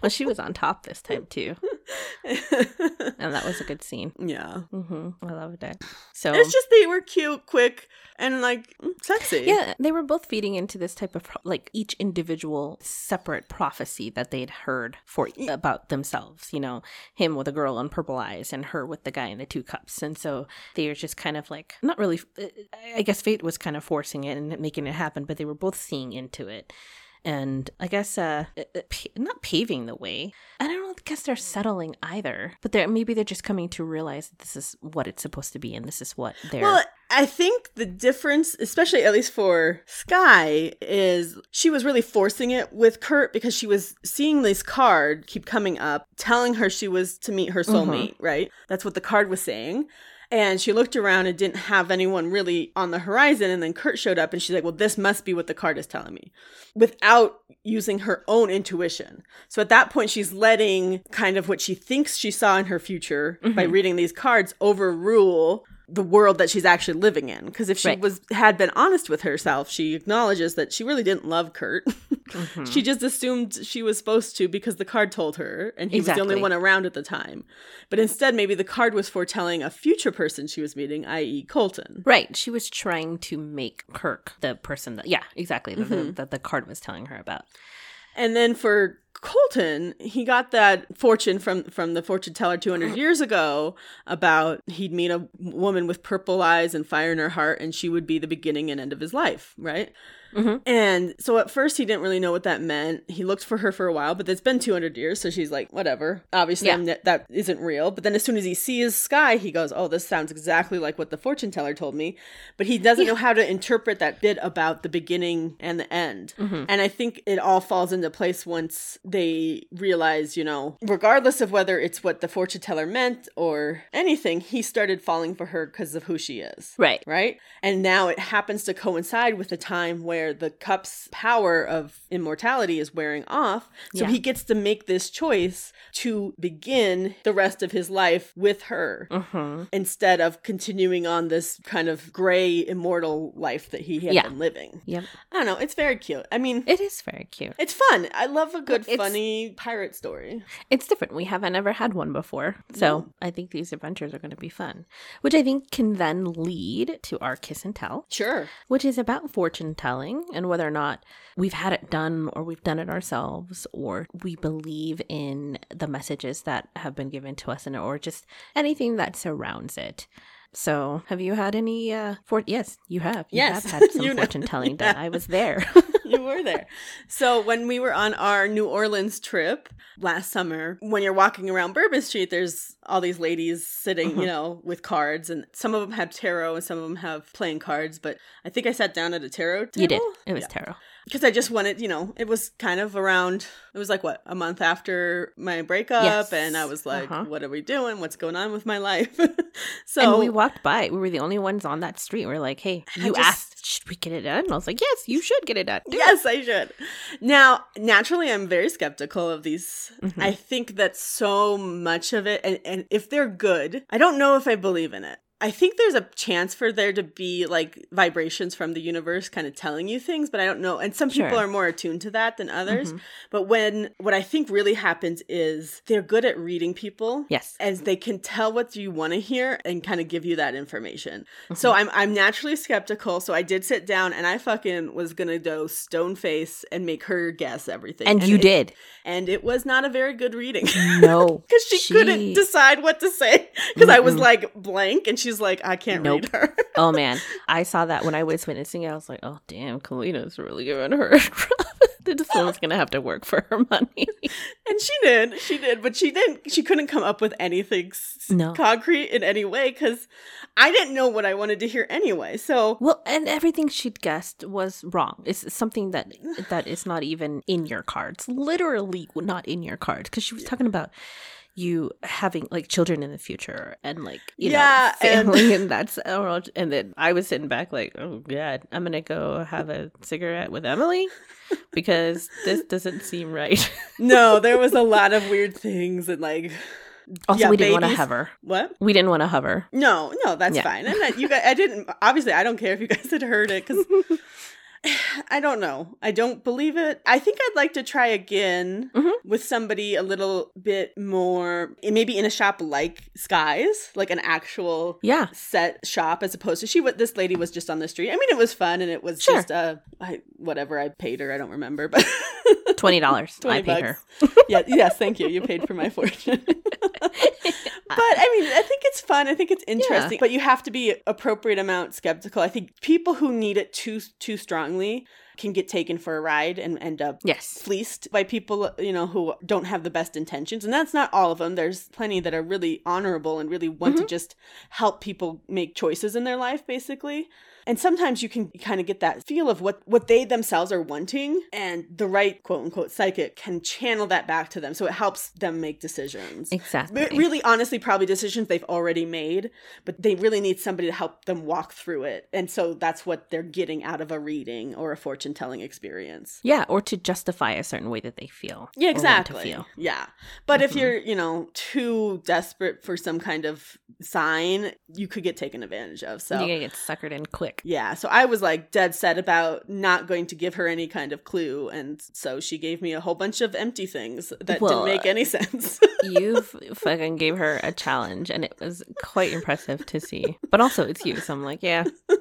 Well, she was on top this time too, and that was a good scene. yeah. hmm I loved it. So It's just they were cute, quick, and like sexy. Yeah, they were both feeding into this type of pro- like each individual separate prophecy that they'd heard for about themselves. You know, him with a girl on purple eyes and her with the guy in the two cups. And so they were just kind of like not really. uh, I guess fate was kind of forcing it and making it happen, but they were both seeing into it. And I guess uh, uh, uh, not paving the way. I don't guess they're settling either, but they're maybe they're just coming to realize that this is what it's supposed to be, and this is what they're. Well, I think the difference, especially at least for Sky, is she was really forcing it with Kurt because she was seeing this card keep coming up, telling her she was to meet her soulmate, right? That's what the card was saying. And she looked around and didn't have anyone really on the horizon. And then Kurt showed up and she's like, well, this must be what the card is telling me without using her own intuition. So at that point, she's letting kind of what she thinks she saw in her future by mm-hmm. reading these cards overrule the world that she's actually living in because if she Right. was had been honest with herself she acknowledges that she really didn't love kurt she just assumed she was supposed to because the card told her and he was the only one around at the time but instead maybe the card was foretelling a future person she was meeting i.e colton Right. She was trying to make Kirk the person that, yeah, exactly, that Mm-hmm. the, that the card was telling her about. And then for Colton, he got that fortune from from the fortune teller 200 years ago about he'd meet a woman with purple eyes and fire in her heart and she would be the beginning and end of his life, right? Mhm. And so at first he didn't really know what that meant. He looked for her for a while, but it's been 200 years, so she's like, whatever. Obviously, Yeah. I'm ne- that isn't real. But then as soon as he sees Sky, he goes, oh, this sounds exactly like what the fortune teller told me. But he doesn't know how to interpret that bit about the beginning and the end. Mm-hmm. And I think it all falls into place once they realize, you know, regardless of whether it's what the fortune teller meant or anything, he started falling for her because of who she is Right. right? And now it happens to coincide with the time where the cup's power of immortality is wearing off. So Yeah. he gets to make this choice to begin the rest of his life with her Mm-hmm. instead of continuing on this kind of gray immortal life that he had Yeah. been living. Yep. I don't know. It's very cute. I mean, It is very cute. it's fun. I love a good, It's- funny pirate story. It's different. We haven't ever had one before. So I think these adventures are going to be fun, which I think can then lead to our kiss and tell. Sure. which is about fortune telling and whether or not we've had it done or we've done it ourselves or we believe in the messages that have been given to us and or just anything that surrounds it. So, have you had any uh for yes, you have. You Yes. have had some fortune telling done. I was there. you were there. So when we were on our New Orleans trip last summer, when you're walking around Bourbon Street, there's all these ladies sitting, you mm-hmm. know, with cards, and some of them have tarot and some of them have playing cards. But I think I sat down at a tarot table. you did. It was tarot. Because I just wanted, you know, it was kind of around. It was like what a month after my breakup, Yes. and I was like, Uh-huh. "What are we doing? What's going on with my life?" so and we walked by. We were the only ones on that street. We are like, "Hey, you just- asked, should we get it done?" And I was like, "Yes, you should get it done." Do it." Yes, I should. Now, naturally, I'm very skeptical of these. Mhm. I think that so much of it, and, and if they're good, I don't know if I believe in it. I think there's a chance for there to be like vibrations from the universe kind of telling you things, but I don't know. And some people Sure. are more attuned to that than others. Mhm. But when what I think really happens is they're good at reading people Yes. as they can tell what you want to hear and kind of give you that information. Mm-hmm. So I'm I'm naturally skeptical. So I did sit down and I fucking was gonna go stone face and make her guess everything. And you it- did. and it was not a very good reading. No. Because she, couldn't decide what to say. Because I was like blank, and she's she's like, I can't Nope. read her. oh man, I saw that when I was witnessing it. I was like, oh damn, Kalina's really giving her. this woman's gonna have to work for her money. And she did. She did, but she didn't she couldn't come up with anything s- No. concrete in any way cuz I didn't know what I wanted to hear anyway. So, well, and everything she'd guessed was wrong. It's something that that is not even in your cards. Literally not in your cards because she was talking about you having like children in the future and like you Yeah, know family and, that's oh, uh, and then I was sitting back like oh god I'm gonna go have a cigarette with Emily because this doesn't seem right. no, there was a lot of weird things and like Also, Yeah, we didn't want to hover. what? We didn't want to hover. No, no, that's Yeah. fine. And that you guys, I didn't. Obviously, I don't care if you guys had heard it because I don't know. I don't believe it. I think I'd like to try again Mhm. with somebody a little bit more, maybe in a shop like Skies, like an actual Yeah. set shop, as opposed to she. What this lady was just on the street. I mean, it was fun and it was Sure. just uh, I, whatever I paid her. I don't remember, but Twenty dollars. I 20 paid her. yeah, yes, thank you. You paid for my fortune. but I mean, I think it's fun. I think it's interesting. But you have to be appropriate amount skeptical. I think people who need it too too strongly can get taken for a ride and end up Yes. fleeced by people you know who don't have the best intentions. And that's not all of them. There's plenty that are really honorable and really want to mm-hmm. just help people make choices in their life basically. And sometimes you can kind of get that feel of what what they themselves are wanting and the right quote unquote psychic can channel that back to them. So it helps them make decisions. Exactly. Re- really honestly probably decisions they've already made but they really need somebody to help them walk through it. And so that's what they're getting out of a reading or a fortune telling experience Yeah, or to justify a certain way that they feel. yeah, exactly. Feel. Yeah. But if Mhm. you're, you know, too desperate for some kind of sign, you could get taken advantage of. So You're gonna get suckered in quick. yeah, so I was like dead set about not going to give her any kind of clue, and so she gave me a whole bunch of empty things that Well, didn't make any sense. you fucking gave her a challenge, and it was quite impressive to see. But also, it's you, so I'm like, yeah,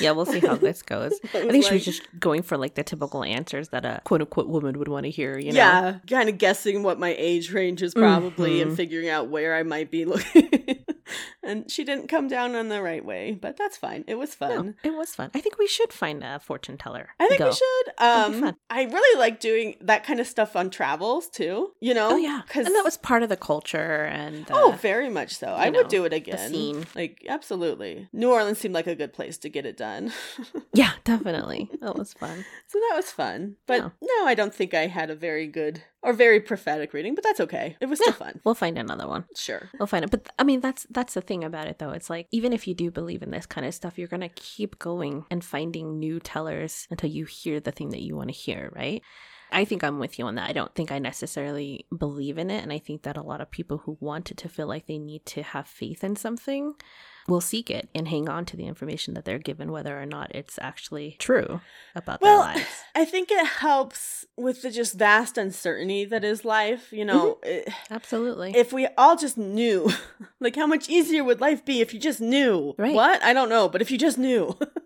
yeah, we'll see how this goes. I think she was just going for like the typical answers that a quote unquote woman would want to hear. You know? yeah, kind of guessing what my age range is probably Mhm. and figuring out where I might be looking. And she didn't come down on the right way, but that's fine. It was fun. No, it was fun. I think we should find a fortune teller. I think Go. we should. Um. I really like doing that kind of stuff on travels too. You know? Oh yeah, because and that was part of the culture. And uh, oh, very much so. I you would do it again. scene. Like absolutely. New Orleans seemed like a good place to get it done. yeah, definitely, that was fun. so that was fun. But Yeah. no, I don't think I had a very good or very prophetic reading. But that's okay. It was still Yeah. fun. We'll find another one. Sure. We'll find it. But I mean, that's that's the thing about it, though. It's like even if you do believe in this kind of stuff, you're gonna keep going and finding new tellers until you hear the thing that you want to hear, right? I think I'm with you on that. I don't think I necessarily believe in it, and I think that a lot of people who want it to feel like they need to have faith in something will seek it and hang on to the information that they're given, whether or not it's actually true about Well, their lives. I think it helps with the just vast uncertainty that is life. You know, Mm-hmm. it- Absolutely. if we all just knew, like how much easier would life be if you just knew? Right. What? I don't know, but if you just knew.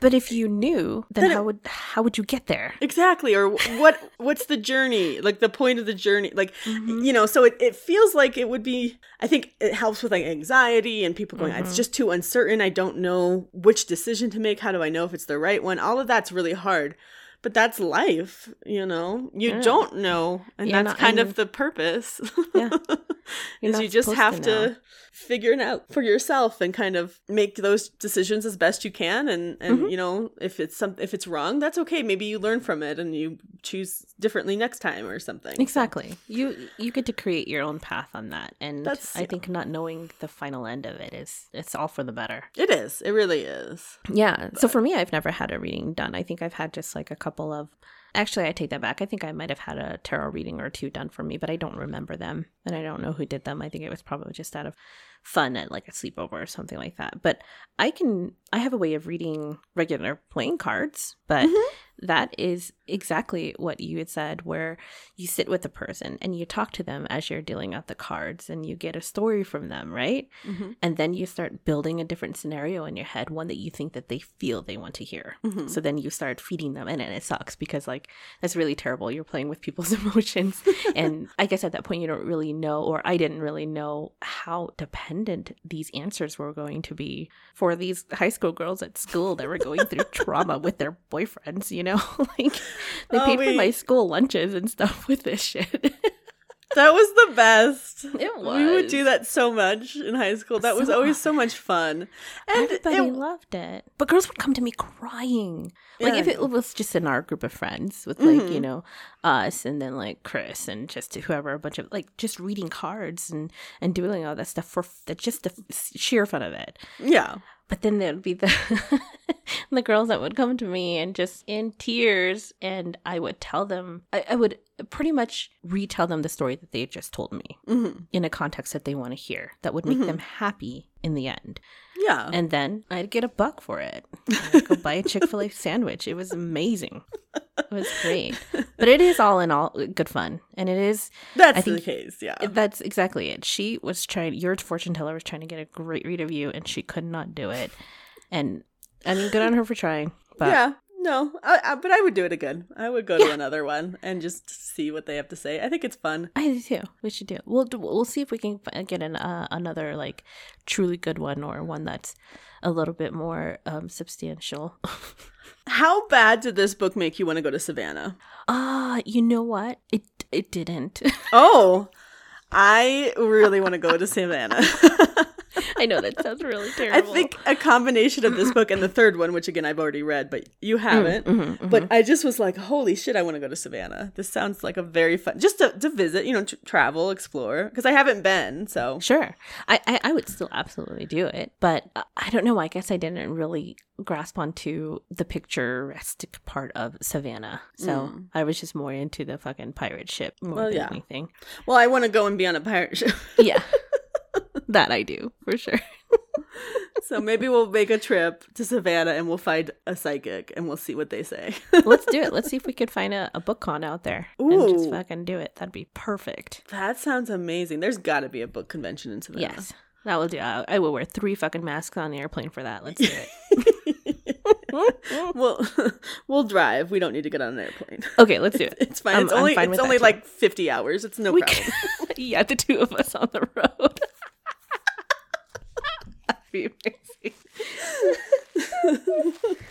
but if you knew, then Then it- how would how would you get there? exactly. Or what what's the journey? Like the point of the journey. Like Mhm. you know, so it, it feels like it would be I think it helps with like anxiety and people going, Mhm. it's just too uncertain. I don't know which decision to make. How do I know if it's the right one? All of that's really hard. But that's life, you know. You Yeah. don't know, and You're that's not- kind and- of the purpose. Yeah. Is you just have to to, know. Figure it out for yourself and kind of make those decisions as best you can and and Mhm. you know if it's some if it's wrong that's okay maybe you learn from it and you choose differently next time or something Exactly. You you get to create your own path on that, and That's- I yeah. think not knowing the final end of it is it's all for the better. it is it really is Yeah. So for me, I've never had a reading done. I think I've had just like a couple of. Actually, I take that back. I think I might have had a tarot reading or two done for me, but I don't remember them, and I don't know who did them. I think it was probably just out of fun at like a sleepover or something like that. But I can. I have a way of reading regular playing cards, but Mhm. That is exactly what you had said, where you sit with a person and you talk to them as you're dealing out the cards and you get a story from them, right? Mm-hmm. And then you start building a different scenario in your head, one that you think that they feel they want to hear. Mm-hmm. So then you start feeding them, and, and it sucks because like that's really terrible. You're playing with people's emotions, and I guess at that point you don't really know, or I didn't really know how dependent these answers were going to be for these high school girls at school that were going through trauma with their boyfriends. You know, like they Oh, paid for my school lunches and stuff with this shit. That was the best. It was. We would do that so much in high school. That was always so much fun. And Everybody it- loved it. But girls would come to me crying. Like Yeah, if it was just in our group of friends with like, Mhm. you know, us and then like Chris and just whoever, a bunch of like just reading cards and and doing all that stuff for the, just the sheer fun of it. yeah. But then there'd be the the girls that would come to me and just in tears, and I would tell them, I, I would pretty much retell them the story that they had just told me hmm in a context that they want to hear that would make Mhm. them happy in the end. Yeah. And then I'd get a buck for it. I'd go buy a Chick fil A sandwich. It was amazing. It was great. But it is all in all good fun. And it is, That's I the case. Yeah. that's exactly it. She was trying, your fortune teller was trying to get a great read of you, and she could not do it. And I mean, good on her for trying. But yeah. No, I, I, but I would do it again. I would go to another one and just see what they have to say. I think it's fun. I do too. We should do. It. We'll we'll see if we can get an uh, another like truly good one or one that's a little bit more um, substantial. How bad did this book make you want to go to Savannah? Ah, you know what? It it didn't. Oh, I really want to go to Savannah. I know that sounds really terrible. I think a combination of this book and the third one, which again I've already read, but you haven't. Mhm, mhm. But I just was like, holy shit, I want to go to Savannah. This sounds like a very fun, just to, to visit, you know, tr travel, explore, because I haven't been. So, Sure. I, I, I would still absolutely do it. But uh, I don't know. I guess I didn't really grasp onto the picturesque part of Savannah. So Mm. I was just more into the fucking pirate ship more Well, than yeah. anything. well, I want to go and be on a pirate ship. Yeah. that I do, for sure. so maybe we'll make a trip to Savannah and we'll find a psychic and we'll see what they say. Let's do it. Let's see if we could find a, a book con out there and just fucking do it. That'd be perfect. that sounds amazing. There's got to be a book convention in Savannah. Yes. That will do. I, I will wear three fucking masks on the airplane for that. Let's do it. we'll we'll drive. We don't need to get on an airplane. Okay, let's do it. It's fine. I'm- it's only fine it's only like 50 hours. It's no We problem. can- yeah, the two of us on the road. Be amazing.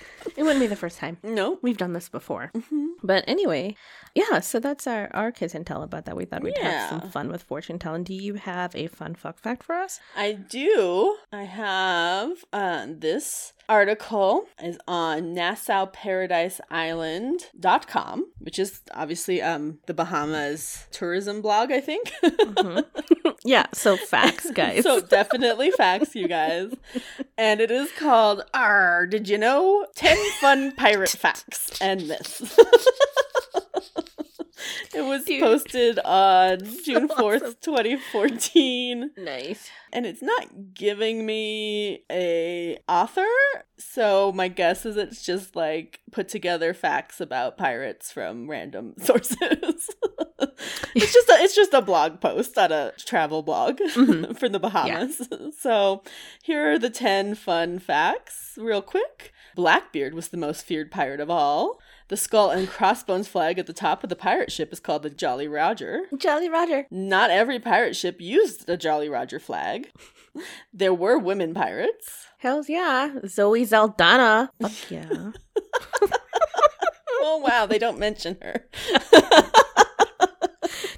it wouldn't be the first time. no. We've done this before. Mm-hmm. But anyway, yeah, so that's our, our kids and tell about that. We thought we'd have some fun with fortune telling. Do you have a fun fuck fact for us? I do. I have uh, this article is on NassauParadiseIsland.com, which is obviously um the Bahamas tourism blog, I think. Yeah, so facts, guys. so definitely facts, you guys. And it is called R. Did you know? 10 fun pirate facts and this. it was Dude. posted on June 4th, awesome. 2014 nice. and it's not giving me a author so my guess is it's just like put together facts about pirates from random sources it's just a, it's just a blog post on a travel blog Mhm. from the bahamas so here are the 10 fun facts real quick blackbeard was the most feared pirate of all the skull and crossbones flag at the top of the pirate ship is called the jolly roger Jolly Roger. not every pirate ship used the Jolly Roger flag. There were women pirates. Hells yeah. Zoe Saldana. Fuck yeah. Oh wow, they don't mention her.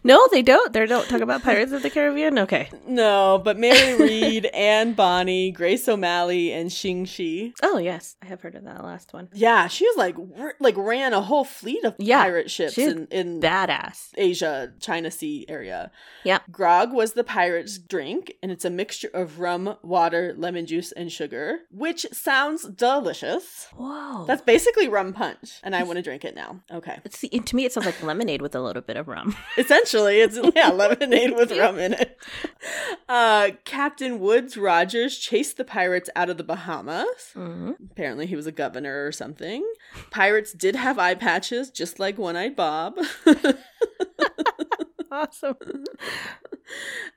no, they don't. They don't talk about Pirates of the Caribbean. Okay. No, but Mary Read, Anne Bonny, Grace O'Malley, and Ching Shih. Oh yes, I have heard of that last one. Yeah, she was like r- like ran a whole fleet of Yeah, pirate ships in in Badass. Asia, China Sea area. Yeah. Grog was the pirate's drink, and it's a mixture of rum, water, lemon juice, and sugar, which sounds delicious. Whoa. That's basically rum punch, and I want to drink it now. Okay. See, to me, it sounds like lemonade with a little bit of rum. Essentially. Actually. It's yeah, lemonade with rum in it. Uh, Captain Woodes Rogers chased the pirates out of the Bahamas. hmm Apparently, he was a governor or something. Pirates did have eye patches, just like One Eyed Bob. Awesome.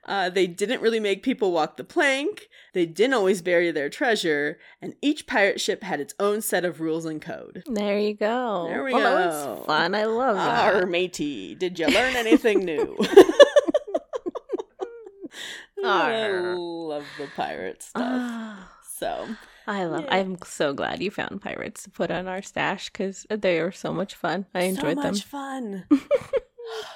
Uh, they didn't really make people walk the plank. They didn't always bury their treasure, and each pirate ship had its own set of rules and code. There you go. There we well, That go. was fun. I love that. Our matey, did you learn anything new? I love the pirate stuff. Ah, So, I love. Yeah. I'm so glad you found pirates to put on our stash because they were so much fun. I enjoyed so them. much fun.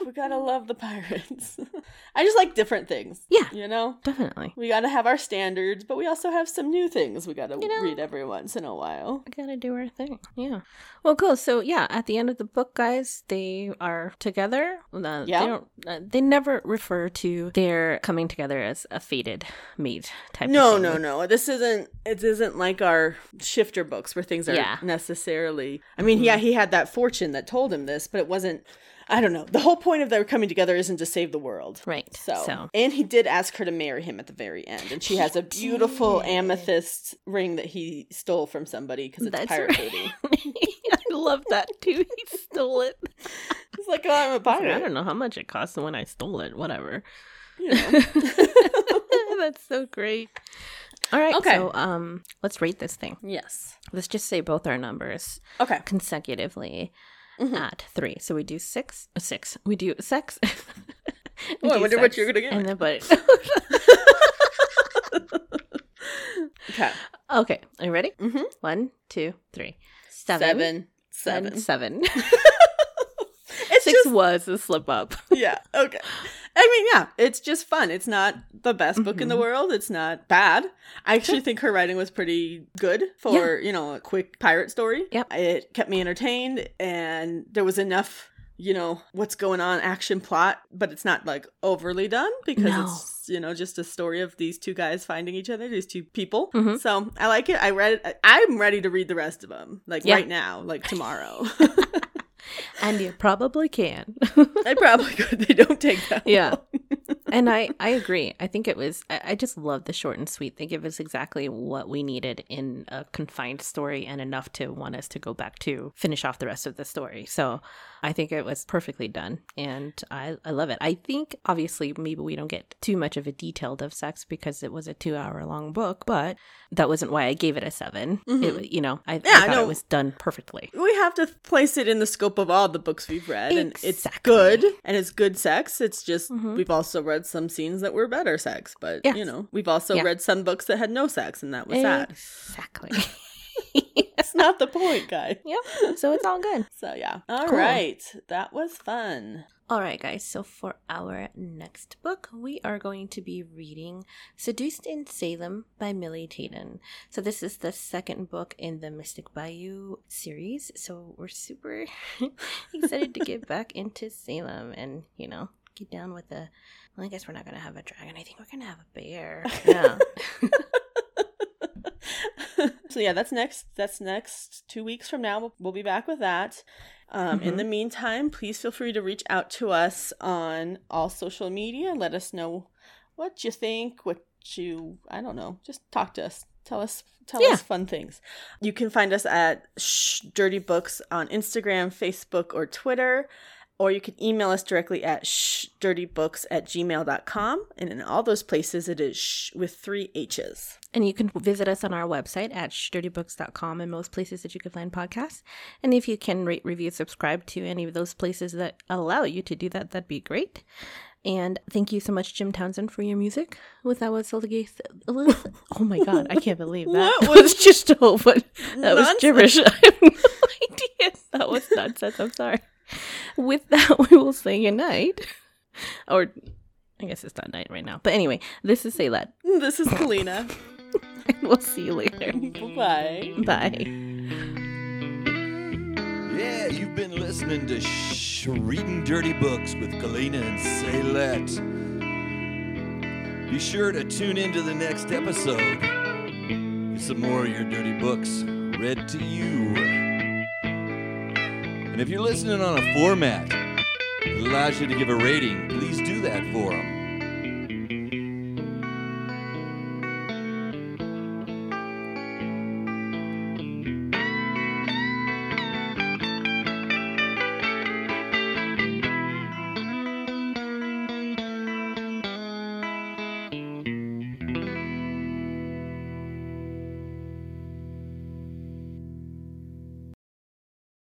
We gotta love the pirates. I just like different things. Yeah. You know? Definitely. We gotta have our standards, but we also have some new things we gotta You know- read every once in a while. We gotta do our thing. Yeah. Well, cool. So yeah, at the end of the book, guys, they are together. Uh, Yeah. They don't. Uh, they never refer to their coming together as a fated mate type. No, of thing. no, no. This isn't. It isn't like our shifter books where things are Yeah. necessarily. I mean, yeah, he had that fortune that told him this, but it wasn't. I don't know. The whole point of their coming together isn't to save the world. Right. So, So. and he did ask her to marry him at the very end, and she has a beautiful amethyst ring that he stole from somebody because it's That's pirate right. booty. I love that too. He stole it. He's like, oh, I'm a pirate. I don't know how much it cost when I stole it. Whatever. You know. That's so great. All right. Okay. So um, let's rate this thing. yes. Let's just say both our numbers Okay. consecutively Mhm. at three. So we do six. Six. We do sex. Oh, We I do wonder what you're gonna get. And then but Okay. okay. Are you ready? Mm-hmm. One, two, three. Seven. Seven. Seven. seven. It's Six just was a slip up. yeah. Okay. I mean, yeah, it's just fun. It's not the best book in the Mhm. world. It's not bad. I actually think her writing was pretty good for, you know, a quick pirate story. Yep. It kept me entertained and there was enough, you know, what's going on action plot, but it's not like overly done because No. it's, you know, just a story of these two guys finding each other, these two people. Mhm. So I like it. I read it. I'm ready to read the rest of them, like Yeah. right now, like tomorrow. And you probably can. I probably could. They don't take that Yeah. long. And I, I agree. I think it was, I, I just love the short and sweet. They give us exactly what we needed in a confined story and enough to want us to go back to finish off the rest of the story. So I think it was perfectly done and I, I love it. I think obviously maybe we don't get too much of a detailed of sex because it was a two hour long book, but that wasn't why I gave it a 7 Mhm. It, you know, I, Yeah, I thought no. it was done perfectly. we have to place it in the scope of all the books we've read and it's good and it's good sex it's just Mhm. we've also read some scenes that were better sex but Yes. you know we've also Yeah. read some books that had no sex and that was sad Exactly. that's not the point guys yep. So it's all good. so yeah All right, Cool. that was fun All right, guys. So for our next book, we are going to be reading Seduced in Salem by Milly Taiden. So this is the second book in the Mystic Bayou series. So we're super excited to get back into Salem and, you know, get down with the. Well, I guess we're not going to have a dragon. I think we're going to have a bear. Yeah. so yeah that's next that's next two weeks from now we'll, we'll be back with that um, in Mhm. the meantime please feel free to reach out to us on all social media let us know what you think what you i don't know just talk to us tell us tell Yeah. us fun things you can find us at Shh dirty books on instagram facebook or twitter or you can email us directly at shdirtybooks at gmail.com and in all those places it is sh with three h's And you can visit us on our website at shdirtybooks.com and most places that you can find podcasts. And if you can rate, review, subscribe to any of those places that allow you to do that, that'd be great. And thank you so much, Jim Townsend, for your music. With that was Elizabeth. Oh my god, I can't believe that. That was just a whole, but that was gibberish. I have no idea. That was nonsense. I'm sorry. With that, we will say goodnight. Or I guess it's not night right now. But anyway, this is Saylat. this is kalina and We'll see you later. bye Bye. Yeah, you've been listening to Shh Reading Dirty Books with Kalina and Saylet. Be sure to tune into the next episode. Get some more of your dirty books read to you. And if you're listening on a format that allows you to give a rating. Please do that for them.